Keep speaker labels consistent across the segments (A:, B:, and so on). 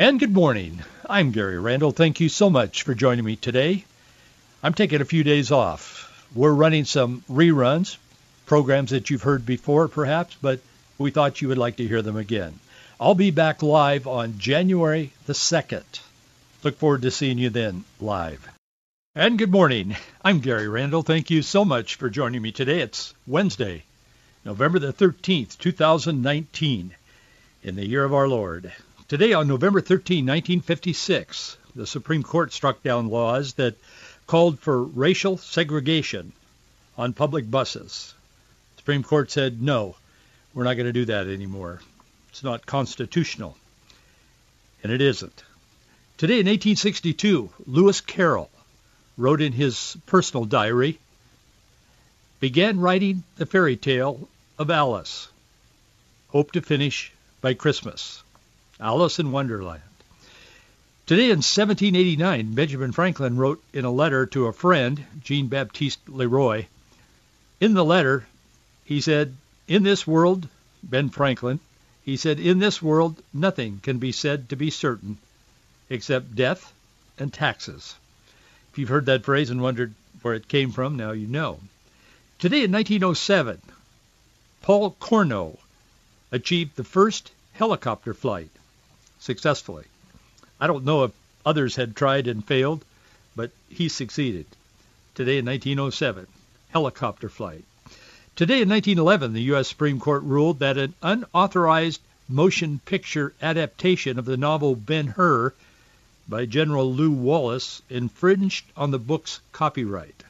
A: And good morning. I'm Gary Randall. Thank you so much for joining me today. I'm taking a few days off. We're running some reruns, programs that you've heard before perhaps, but we thought you would like to hear them again. I'll be back live on January the 2nd. Look forward to seeing you then live. And good morning. I'm Gary Randall. Thank you so much for joining me today. It's Wednesday, November the 13th, 2019, in the year of our Lord. Today on November 13, 1956, the Supreme Court struck down laws that called for racial segregation on public buses. The Supreme Court said, no, we're not going to do that anymore. It's not constitutional. And it isn't. Today in 1862, Lewis Carroll wrote in his personal diary, began writing the fairy tale of Alice. Hope to finish by Christmas. Alice in Wonderland. Today in 1789, Benjamin Franklin wrote in a letter to a friend, Jean-Baptiste Leroy. In the letter, he said, in this world, Ben Franklin, he said, in this world, nothing can be said to be certain except death and taxes. If you've heard that phrase and wondered where it came from, now you know. Today in 1907, Paul Cornu achieved the first helicopter flight successfully. I don't know if others had tried and failed, but he succeeded. Today in 1907, helicopter flight. Today in 1911, the U.S. Supreme Court ruled that an unauthorized motion picture adaptation of the novel Ben-Hur by General Lew Wallace infringed on the book's copyright.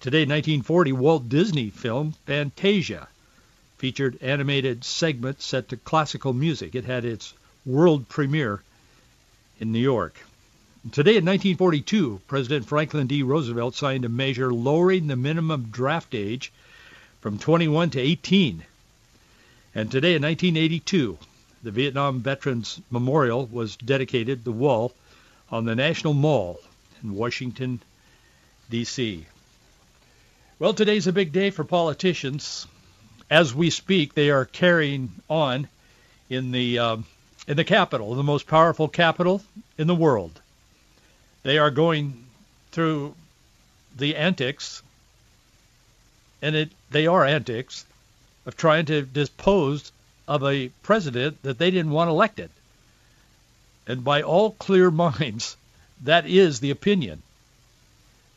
A: Today, 1940, Walt Disney film Fantasia featured animated segments set to classical music. It had its world premiere in New York. Today in 1942, President Franklin D. Roosevelt signed a measure lowering the minimum draft age from 21 to 18. And today in 1982, the Vietnam Veterans Memorial was dedicated, the wall, on the National Mall in Washington, D.C. Well, today's a big day for politicians. As we speak, they are carrying on in the um, in the capital, the most powerful capital in the world. They are going through the antics, and it, they are antics, of trying to dispose of a president that they didn't want elected. And by all clear minds, that is the opinion.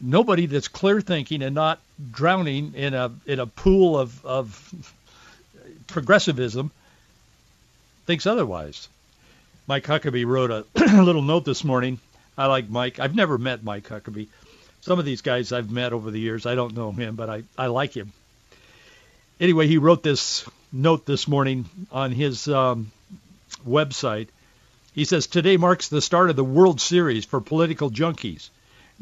A: Nobody that's clear thinking and not drowning in a in a pool of, of progressivism thinks otherwise. Mike Huckabee wrote a little note this morning. I like Mike. I've never met Mike Huckabee. Some of these guys I've met over the years. I don't know him, but I, I like him. Anyway, he wrote this note this morning on his um, website. He says, Today marks the start of the World Series for political junkies.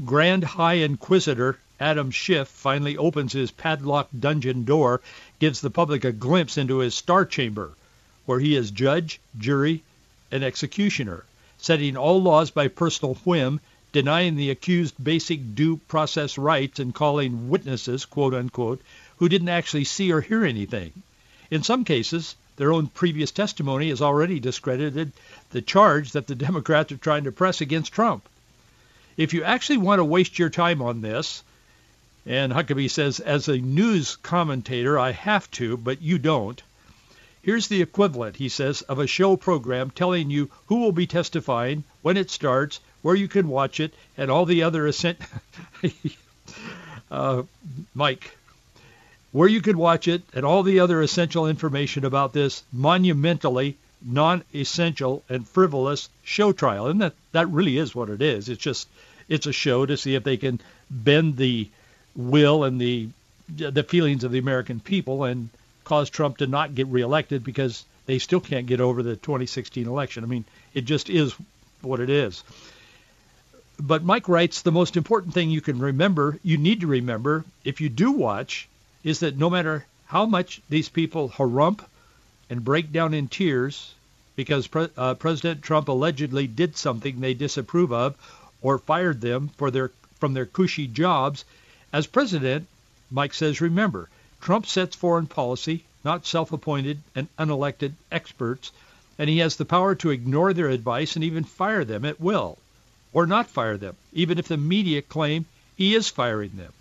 A: Grand High Inquisitor Adam Schiff finally opens his padlocked dungeon door, gives the public a glimpse into his star chamber, where he is judge, jury, and executioner, setting all laws by personal whim, denying the accused basic due process rights and calling witnesses, quote unquote, who didn't actually see or hear anything. In some cases, their own previous testimony has already discredited the charge that the Democrats are trying to press against Trump. If you actually want to waste your time on this, and Huckabee says, as a news commentator, I have to, but you don't, Here's the equivalent, he says, of a show program telling you who will be testifying, when it starts, where you can watch it, and all the other essential... uh, Mike, where you can watch it, and all the other essential information about this monumentally non-essential and frivolous show trial. And that, that really is what it is. It's just, it's a show to see if they can bend the will and the the feelings of the American people and caused Trump to not get reelected because they still can't get over the 2016 election. I mean, it just is what it is. But Mike writes, the most important thing you can remember, you need to remember, if you do watch, is that no matter how much these people harump and break down in tears because Pre- uh, President Trump allegedly did something they disapprove of or fired them for their from their cushy jobs, as president, Mike says, remember, Trump sets foreign policy, not self-appointed and unelected experts, and he has the power to ignore their advice and even fire them at will, or not fire them, even if the media claim he is firing them.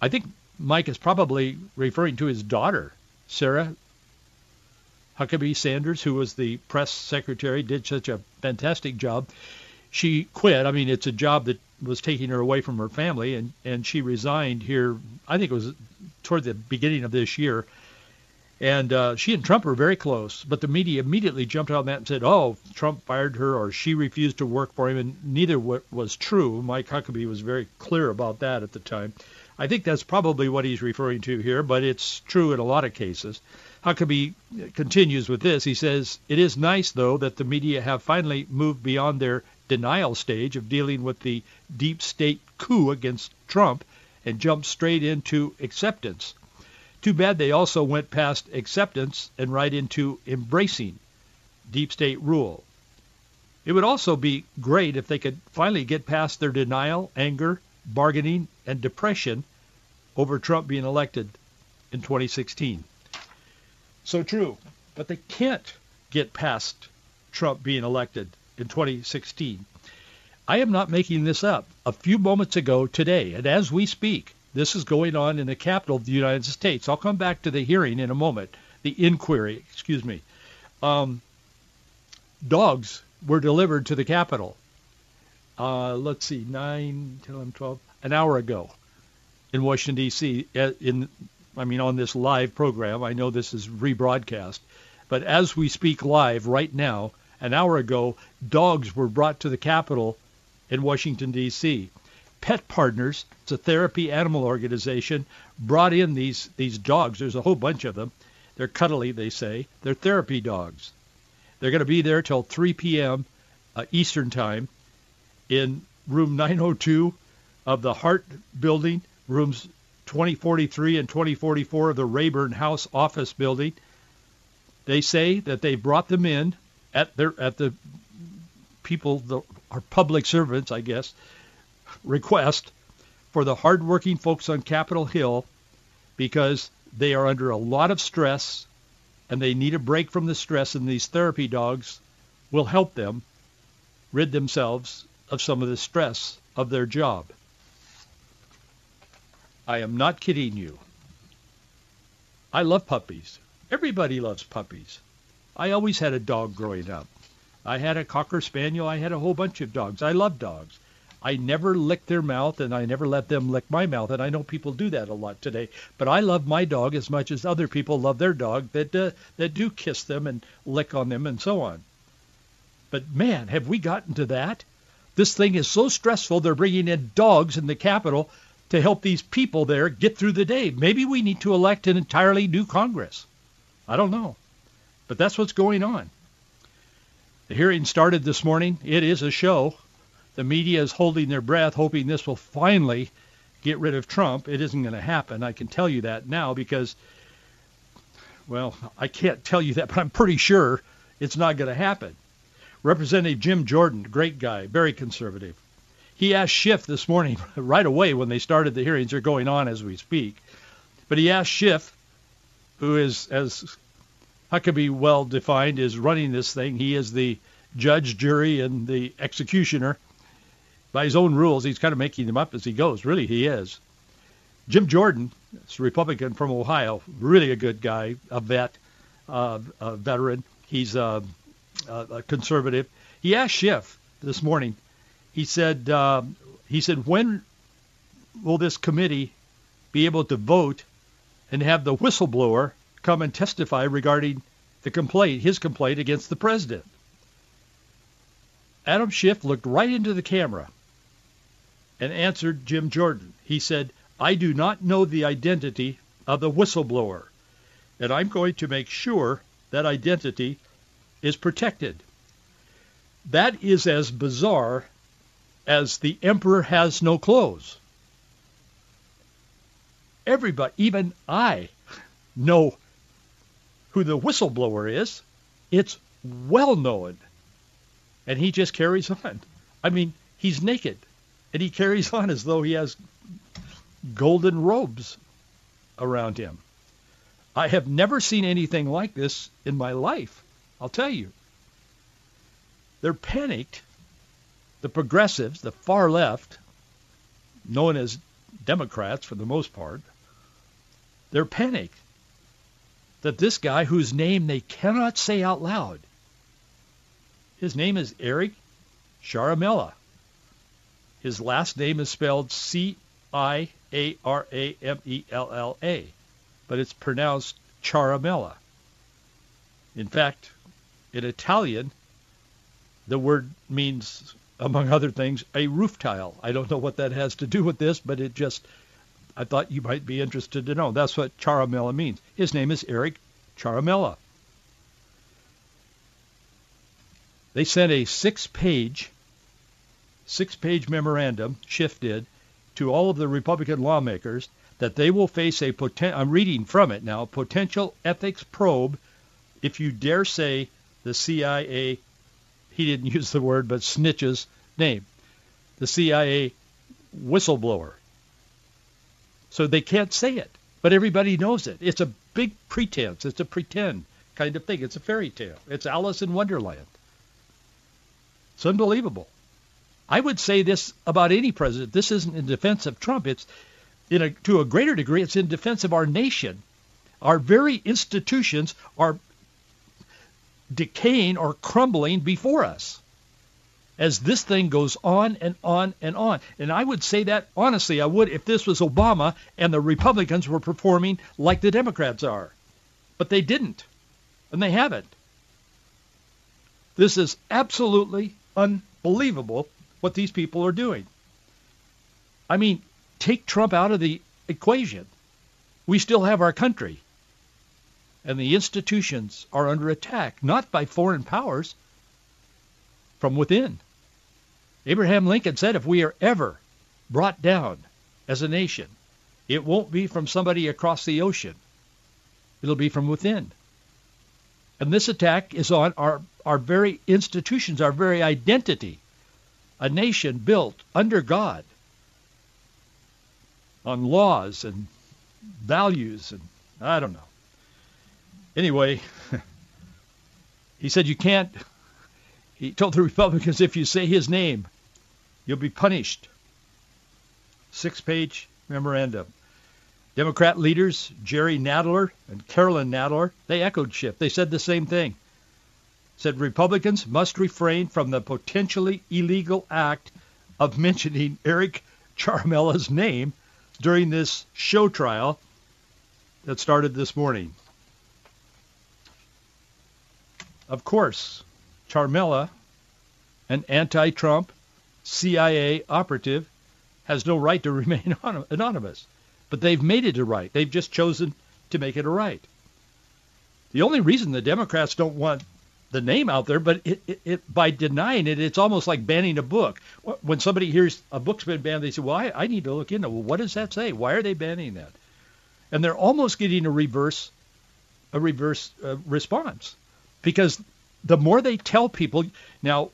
A: I think Mike is probably referring to his daughter, Sarah Huckabee Sanders, who was the press secretary, did such a fantastic job. She quit. I mean, it's a job that was taking her away from her family, and, and she resigned here, I think it was toward the beginning of this year. And uh, she and Trump were very close, but the media immediately jumped on that and said, "Oh, Trump fired her, or she refused to work for him," and neither was true. Mike Huckabee was very clear about that at the time. I think that's probably what he's referring to here, but it's true in a lot of cases. Huckabee continues with this. He says, "It is nice, though, that the media have finally moved beyond their denial stage of dealing with the deep state coup against Trump and jumped straight into acceptance." Too bad they also went past acceptance and right into embracing deep state rule. It would also be great if they could finally get past their denial, anger, bargaining, and depression over Trump being elected in 2016. So true. But they can't get past Trump being elected in 2016. I am not making this up. A few moments ago today, and as we speak, this is going on in the capital of the United States. I'll come back to the hearing in a moment, the inquiry, excuse me. Um, dogs were delivered to the Capitol. Uh, let's see, 9, 10, 11, 12, an hour ago in Washington, D.C. Uh, in, I mean, on this live program. I know this is rebroadcast. But as we speak live right now, an hour ago, dogs were brought to the Capitol in Washington, D.C. Pet Partners, it's a therapy animal organization, brought in these, these dogs. There's a whole bunch of them. They're cuddly, they say. They're therapy dogs. They're going to be there till 3 p.m. Uh, Eastern Time in room 902 of the Hart Building, rooms 2043 and 2044 of the Rayburn House Office Building. They say that they brought them in at their at the people, the, our public servants, I guess, request for the hardworking folks on Capitol Hill because they are under a lot of stress and they need a break from the stress and these therapy dogs will help them rid themselves of some of the stress of their job. I am not kidding you. I love puppies. Everybody loves puppies. I always had a dog growing up. I had a cocker spaniel. I had a whole bunch of dogs. I love dogs. I never lick their mouth and I never let them lick my mouth. And I know people do that a lot today. But I love my dog as much as other people love their dog that, uh, that do kiss them and lick on them and so on. But man, have we gotten to that? This thing is so stressful they're bringing in dogs in the Capitol to help these people there get through the day. Maybe we need to elect an entirely new Congress. I don't know. But that's what's going on. The hearing started this morning. It is a show. The media is holding their breath, hoping this will finally get rid of Trump. It isn't going to happen. I can tell you that now because, well, I can't tell you that, but I'm pretty sure it's not going to happen. Representative Jim Jordan, great guy, very conservative. He asked Schiff this morning, right away when they started the hearings. They're going on as we speak. But he asked Schiff, who is, as Huckabee well defined, is running this thing. He is the judge, jury, and the executioner by his own rules. He's kind of making them up as he goes. Really, he is. Jim Jordan, is a Republican from Ohio, really a good guy, a vet, uh, a veteran. He's a, a, conservative. He asked Schiff this morning. He said, uh, he said, when will this committee be able to vote and have the whistleblower come and testify regarding the complaint, his complaint against the president? Adam Schiff looked right into the camera and answered Jim Jordan. He said, I do not know the identity of the whistleblower, and I'm going to make sure that identity is protected. That is as bizarre as the emperor has no clothes. Everybody, even I, know who the whistleblower is. It's well known. And he just carries on. I mean, he's naked and he carries on as though he has golden robes around him. I have never seen anything like this in my life. I'll tell you. They're panicked. The progressives, the far left, known as Democrats for the most part, they're panicked that this guy whose name they cannot say out loud, his name is Eric Ciaramella. His last name is spelled C-I-A-R-A-M-E-L-L-A, but it's pronounced Ciaramella. In fact, in Italian, the word means, among other things, a roof tile. I don't know what that has to do with this, but it just, I thought you might be interested to know. That's what Ciaramella means. His name is Eric Ciaramella. They sent a six-page, six-page memorandum, Schiff did, to all of the Republican lawmakers that they will face a poten- I'm reading from it now, potential ethics probe if you dare say the CIA, he didn't use the word, but snitches name, the CIA whistleblower. So they can't say it, but everybody knows it. It's a big pretense. It's a pretend kind of thing. It's a fairy tale. It's Alice in Wonderland. It's unbelievable. I would say this about any president. This isn't in defense of Trump. It's in a, to a greater degree, it's in defense of our nation. Our very institutions are decaying or crumbling before us as this thing goes on and on and on. And I would say that honestly, I would if this was Obama and the Republicans were performing like the Democrats are. But they didn't. And they haven't. This is absolutely unbelievable what these people are doing. I mean, take Trump out of the equation. We still have our country and the institutions are under attack, not by foreign powers, from within. Abraham Lincoln said if we are ever brought down as a nation, it won't be from somebody across the ocean. It'll be from within. And this attack is on our, our very institutions, our very identity. A nation built under God on laws and values and I don't know. Anyway, he said you can't, he told the Republicans if you say his name, you'll be punished. Six-page memorandum. Democrat leaders Jerry Nadler and Carolyn Nadler, they echoed Schiff. They said the same thing. Said Republicans must refrain from the potentially illegal act of mentioning Eric Ciaramella's name during this show trial that started this morning. Of course, Ciaramella, an anti-Trump CIA operative, has no right to remain anonymous. But they've made it a right. They've just chosen to make it a right. The only reason the Democrats don't want the name out there, but it, it, it, by denying it, it's almost like banning a book. When somebody hears a book's been banned, they say, well, I, I need to look into. Well, what does that say? Why are they banning that? And they're almost getting a reverse, a reverse uh, response because the more they tell people, now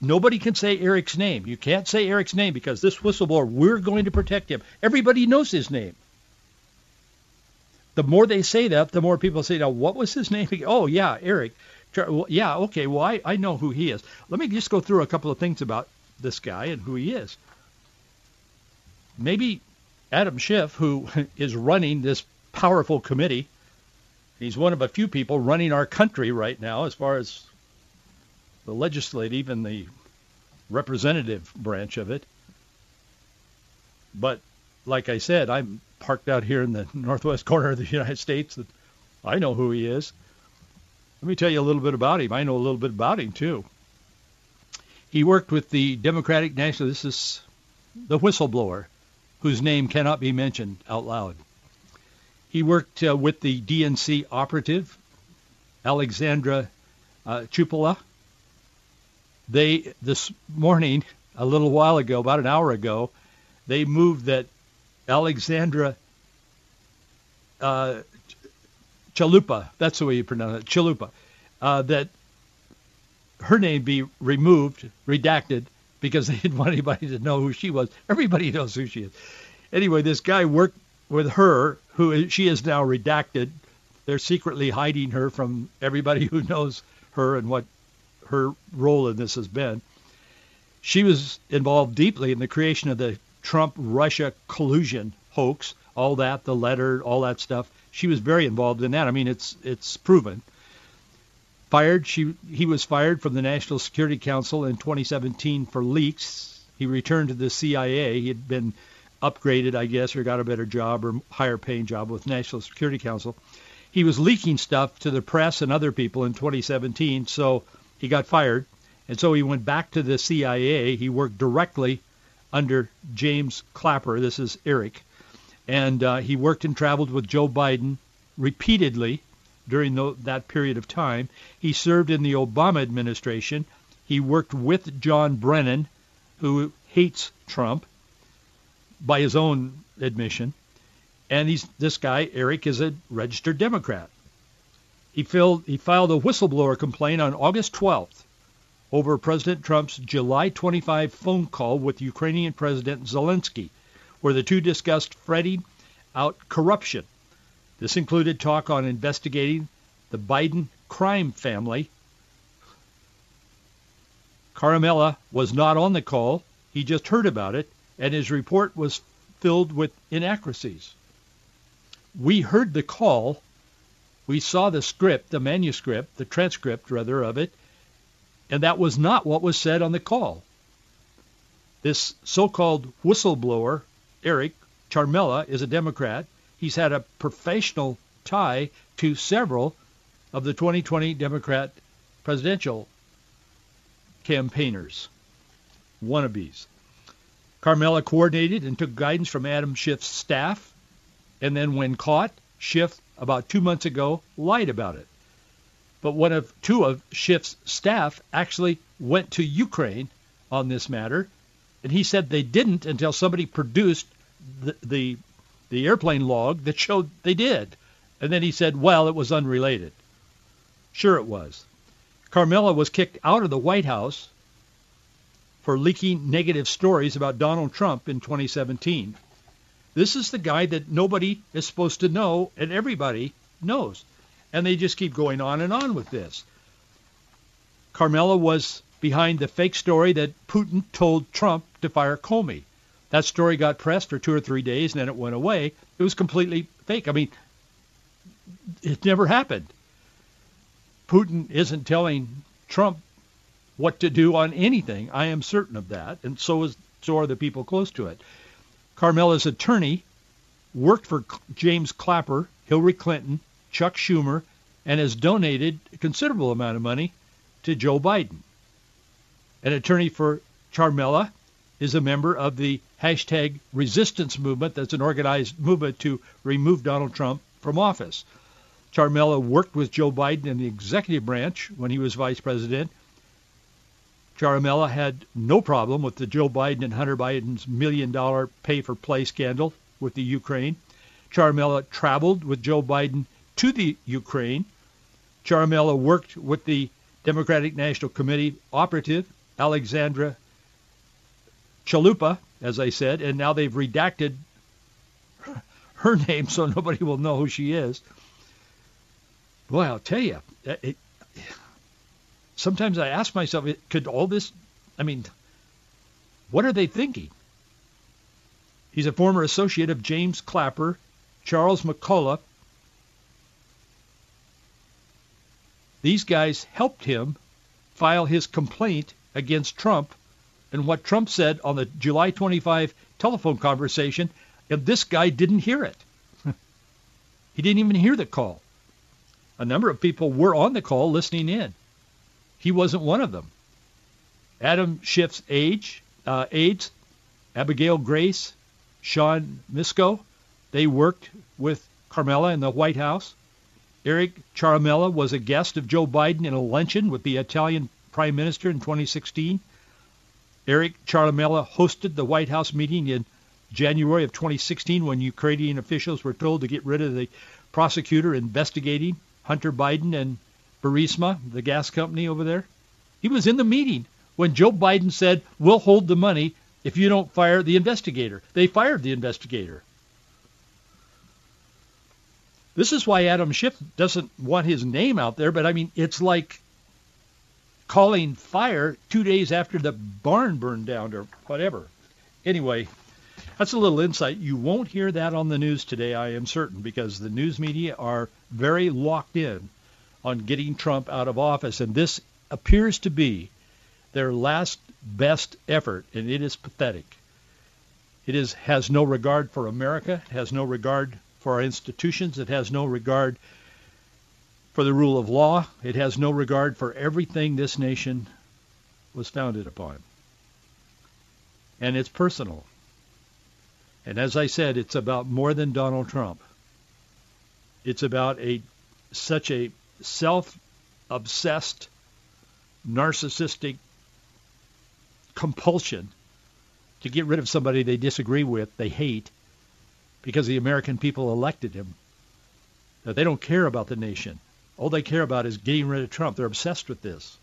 A: nobody can say Eric's name. You can't say Eric's name because this whistleblower, we're going to protect him. Everybody knows his name. The more they say that, the more people say, now, what was his name? Oh, yeah, Eric. Yeah, okay, well, I, I know who he is. Let me just go through a couple of things about this guy and who he is. Maybe Adam Schiff, who is running this powerful committee, He's one of a few people running our country right now as far as the legislative and the representative branch of it. But like I said, I'm parked out here in the northwest corner of the United States. I know who he is. Let me tell you a little bit about him. I know a little bit about him too. He worked with the Democratic National. This is the whistleblower, whose name cannot be mentioned out loud. He worked uh, with the DNC operative, Alexandra uh, Chuppala. They, this morning, a little while ago, about an hour ago, they moved that Alexandra uh, Chalupa, that's the way you pronounce it, Chalupa, uh, that her name be removed, redacted, because they didn't want anybody to know who she was. Everybody knows who she is. Anyway, this guy worked with her, who she is now redacted. They're secretly hiding her from everybody who knows her and what her role in this has been. She was involved deeply in the creation of the Trump-Russia collusion hoax, all that, the letter, all that stuff. She was very involved in that. I mean, it's it's proven. Fired, she he was fired from the National Security Council in 2017 for leaks. He returned to the CIA. He had been upgraded, I guess, or got a better job or higher paying job with National Security Council. He was leaking stuff to the press and other people in 2017, so he got fired. And so he went back to the CIA. He worked directly under James Clapper. This is Eric. And uh, he worked and traveled with Joe Biden repeatedly during the, that period of time. He served in the Obama administration. He worked with John Brennan, who hates Trump by his own admission. And he's this guy, Eric, is a registered Democrat. He, filled, he filed a whistleblower complaint on August 12th over President Trump's July 25 phone call with Ukrainian President Zelensky, where the two discussed fretting out corruption. This included talk on investigating the Biden crime family. Ciaramella was not on the call. He just heard about it and his report was filled with inaccuracies. We heard the call. We saw the script, the manuscript, the transcript, rather, of it, and that was not what was said on the call. This so-called whistleblower, Eric Ciaramella, is a Democrat. He's had a professional tie to several of the 2020 Democrat presidential campaigners, wannabes. Ciaramella coordinated and took guidance from Adam Schiff's staff, and then when caught, Schiff, about two months ago, lied about it. But one of two of Schiff's staff actually went to Ukraine on this matter, and he said they didn't until somebody produced the, the, the airplane log that showed they did. And then he said, well, it was unrelated. Sure it was. Ciaramella was kicked out of the White House for leaking negative stories about Donald Trump in 2017. This is the guy that nobody is supposed to know and everybody knows. And they just keep going on and on with this. Ciaramella was behind the fake story that Putin told Trump to fire Comey. That story got pressed for two or three days and then it went away. It was completely fake. I mean, it never happened. Putin isn't telling Trump what to do on anything. I am certain of that, and so is so are the people close to it. Ciaramella's attorney worked for James Clapper, Hillary Clinton, Chuck Schumer, and has donated a considerable amount of money to Joe Biden. An attorney for Ciaramella is a member of the hashtag resistance movement that's an organized movement to remove Donald Trump from office. Ciaramella worked with Joe Biden in the executive branch when he was vice president Ciaramella had no problem with the Joe Biden and Hunter Biden's million dollar pay for play scandal with the Ukraine. Ciaramella traveled with Joe Biden to the Ukraine. Ciaramella worked with the Democratic National Committee operative Alexandra Chalupa, as I said, and now they've redacted her name so nobody will know who she is. Boy, I'll tell you, it, sometimes I ask myself, could all this, I mean, what are they thinking? He's a former associate of James Clapper, Charles McCullough. These guys helped him file his complaint against Trump and what Trump said on the July 25 telephone conversation, and this guy didn't hear it. he didn't even hear the call. A number of people were on the call listening in. He wasn't one of them. Adam Schiff's age, uh, aides, Abigail Grace, Sean Misko, they worked with Carmela in the White House. Eric Ciaramella was a guest of Joe Biden in a luncheon with the Italian Prime Minister in 2016. Eric Ciaramella hosted the White House meeting in January of 2016 when Ukrainian officials were told to get rid of the prosecutor investigating Hunter Biden and Burisma, the gas company over there. He was in the meeting when Joe Biden said, we'll hold the money if you don't fire the investigator. They fired the investigator. This is why Adam Schiff doesn't want his name out there, but I mean, it's like calling fire two days after the barn burned down or whatever. Anyway, that's a little insight. You won't hear that on the news today, I am certain, because the news media are very locked in on getting Trump out of office. And this appears to be their last best effort, and it is pathetic. It is, has no regard for America. It has no regard for our institutions. It has no regard for the rule of law. It has no regard for everything this nation was founded upon. And it's personal. And as I said, it's about more than Donald Trump. It's about a such a self-obsessed, narcissistic compulsion to get rid of somebody they disagree with, they hate, because the American people elected him. That they don't care about the nation. All they care about is getting rid of Trump. They're obsessed with this.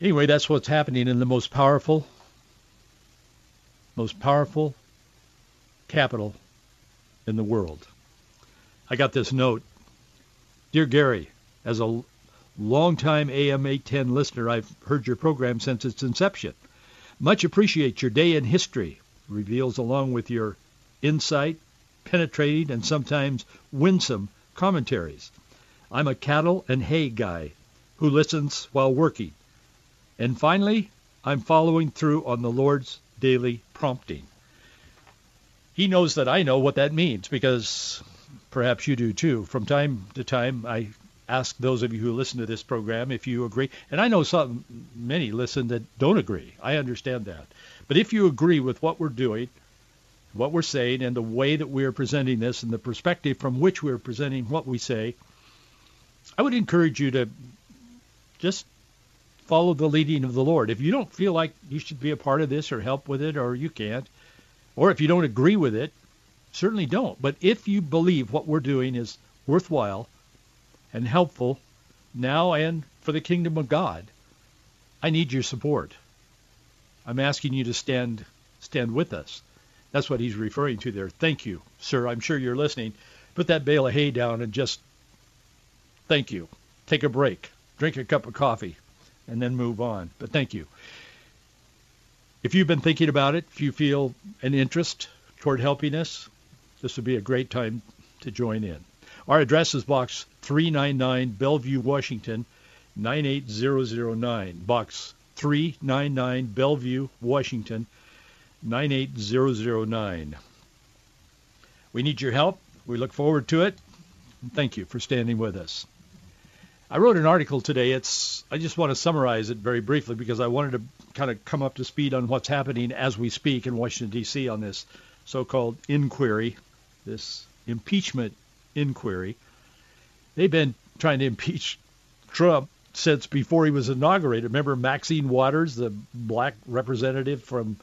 A: Anyway, that's what's happening in the most powerful, most powerful capital in the world. I got this note. Dear Gary, as a longtime AM 810 listener, I've heard your program since its inception. Much appreciate your day in history. Reveals along with your insight, penetrating, and sometimes winsome commentaries. I'm a cattle and hay guy who listens while working. And finally, I'm following through on the Lord's daily prompting. He knows that I know what that means because perhaps you do too. From time to time, I ask those of you who listen to this program if you agree. And I know some many listen that don't agree. I understand that. But if you agree with what we're doing, what we're saying, and the way that we are presenting this, and the perspective from which we're presenting what we say, I would encourage you to just follow the leading of the Lord. If you don't feel like you should be a part of this or help with it, or you can't, or if you don't agree with it, certainly don't. But if you believe what we're doing is worthwhile, and helpful now and for the kingdom of God. I need your support. I'm asking you to stand stand with us. That's what he's referring to there. Thank you, sir. I'm sure you're listening. Put that bale of hay down and just thank you. Take a break. Drink a cup of coffee and then move on. But thank you. If you've been thinking about it, if you feel an interest toward helping us, this would be a great time to join in. Our address is Box 399, Bellevue, Washington, 98009. Box 399, Bellevue, Washington, 98009. We need your help. We look forward to it. Thank you for standing with us. I wrote an article today. It's I just want to summarize it very briefly because I wanted to kind of come up to speed on what's happening as we speak in Washington D.C. on this so-called inquiry, this impeachment inquiry. They've been trying to impeach Trump since before he was inaugurated. Remember Maxine Waters, the black representative from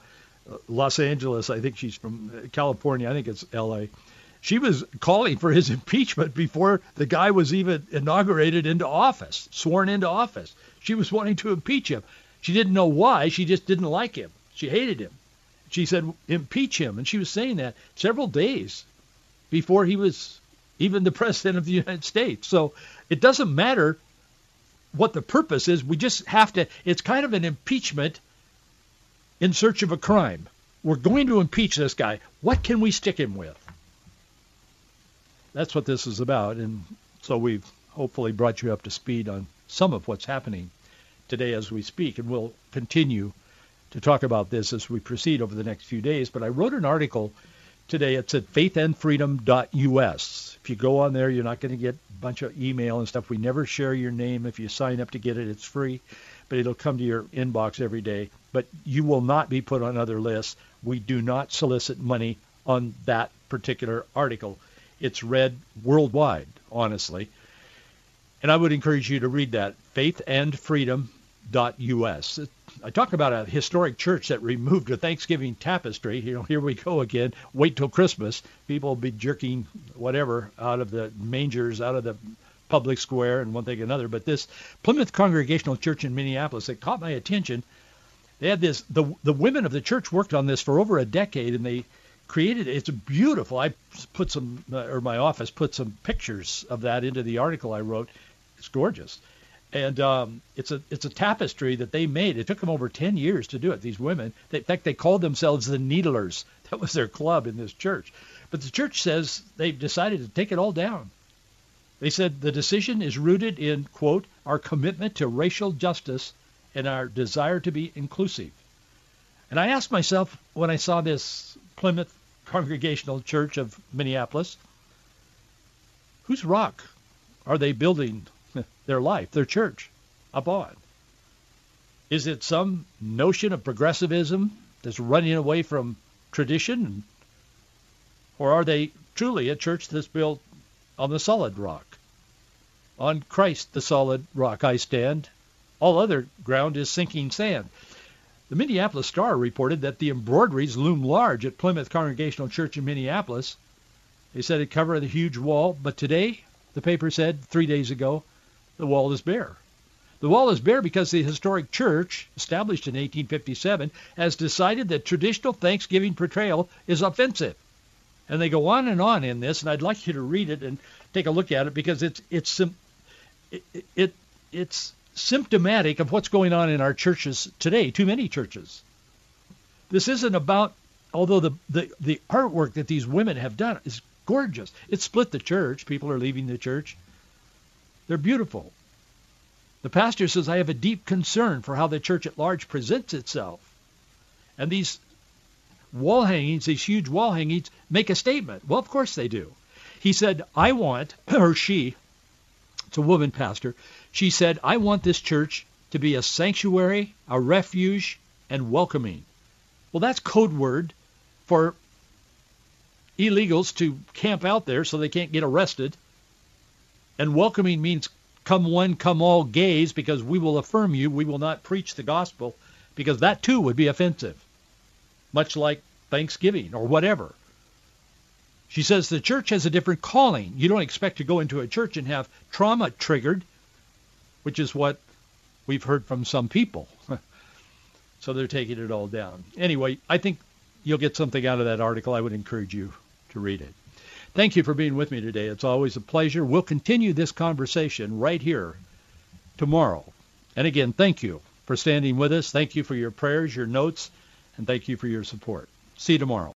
A: uh, Los Angeles. I think she's from uh, California. I think it's L.A. She was calling for his impeachment before the guy was even inaugurated into office, sworn into office. She was wanting to impeach him. She didn't know why. She just didn't like him. She hated him. She said, impeach him. And she was saying that several days before he was even the president of the United States. So it doesn't matter what the purpose is. We just have to, it's kind of an impeachment in search of a crime. We're going to impeach this guy. What can we stick him with? That's what this is about. And so we've hopefully brought you up to speed on some of what's happening today as we speak. And we'll continue to talk about this as we proceed over the next few days. But I wrote an article today. It's at faithandfreedom.us. If you go on there, you're not going to get a bunch of email and stuff. We never share your name. If you sign up to get it, it's free, but it'll come to your inbox every day. But you will not be put on other lists. We do not solicit money on that particular article. It's read worldwide, honestly. And I would encourage you to read that, faithandfreedom.us. I talk about a historic church that removed a Thanksgiving tapestry. You know, here we go again. Wait till Christmas. People will be jerking whatever out of the mangers, out of the public square, and one thing and another. But this Plymouth Congregational Church in Minneapolis, it caught my attention. They had this. The the women of the church worked on this for over a decade, and they created it. It's beautiful. I put some, uh, or my office put some pictures of that into the article I wrote. It's gorgeous And um, it's a it's a tapestry that they made. It took them over ten years to do it. These women, they, in fact, they called themselves the Needlers. That was their club in this church. But the church says they've decided to take it all down. They said the decision is rooted in quote our commitment to racial justice and our desire to be inclusive. And I asked myself when I saw this Plymouth Congregational Church of Minneapolis, whose rock are they building their life, their church, upon? Is it some notion of progressivism that's running away from tradition? Or are they truly a church that's built on the solid rock? On Christ, the solid rock, I stand. All other ground is sinking sand. The Minneapolis Star reported that the embroideries loom large at Plymouth Congregational Church in Minneapolis. They said it covered a huge wall, but today, the paper said three days ago, the wall is bare. The wall is bare because the historic church, established in 1857, has decided that traditional Thanksgiving portrayal is offensive. And they go on and on in this, and I'd like you to read it and take a look at it because it's it's it, it it's symptomatic of what's going on in our churches today. Too many churches. This isn't about although the, the, the artwork that these women have done is gorgeous. It split the church. People are leaving the church. They're beautiful. The pastor says, I have a deep concern for how the church at large presents itself. And these wall hangings, these huge wall hangings, make a statement. Well, of course they do. He said, I want, or she, it's a woman pastor, she said, I want this church to be a sanctuary, a refuge, and welcoming. Well, that's code word for illegals to camp out there so they can't get arrested. And welcoming means come one, come all gays because we will affirm you. We will not preach the gospel because that too would be offensive, much like Thanksgiving or whatever. She says the church has a different calling. You don't expect to go into a church and have trauma triggered, which is what we've heard from some people. so they're taking it all down. Anyway, I think you'll get something out of that article. I would encourage you to read it. Thank you for being with me today. It's always a pleasure. We'll continue this conversation right here tomorrow. And again, thank you for standing with us. Thank you for your prayers, your notes, and thank you for your support. See you tomorrow.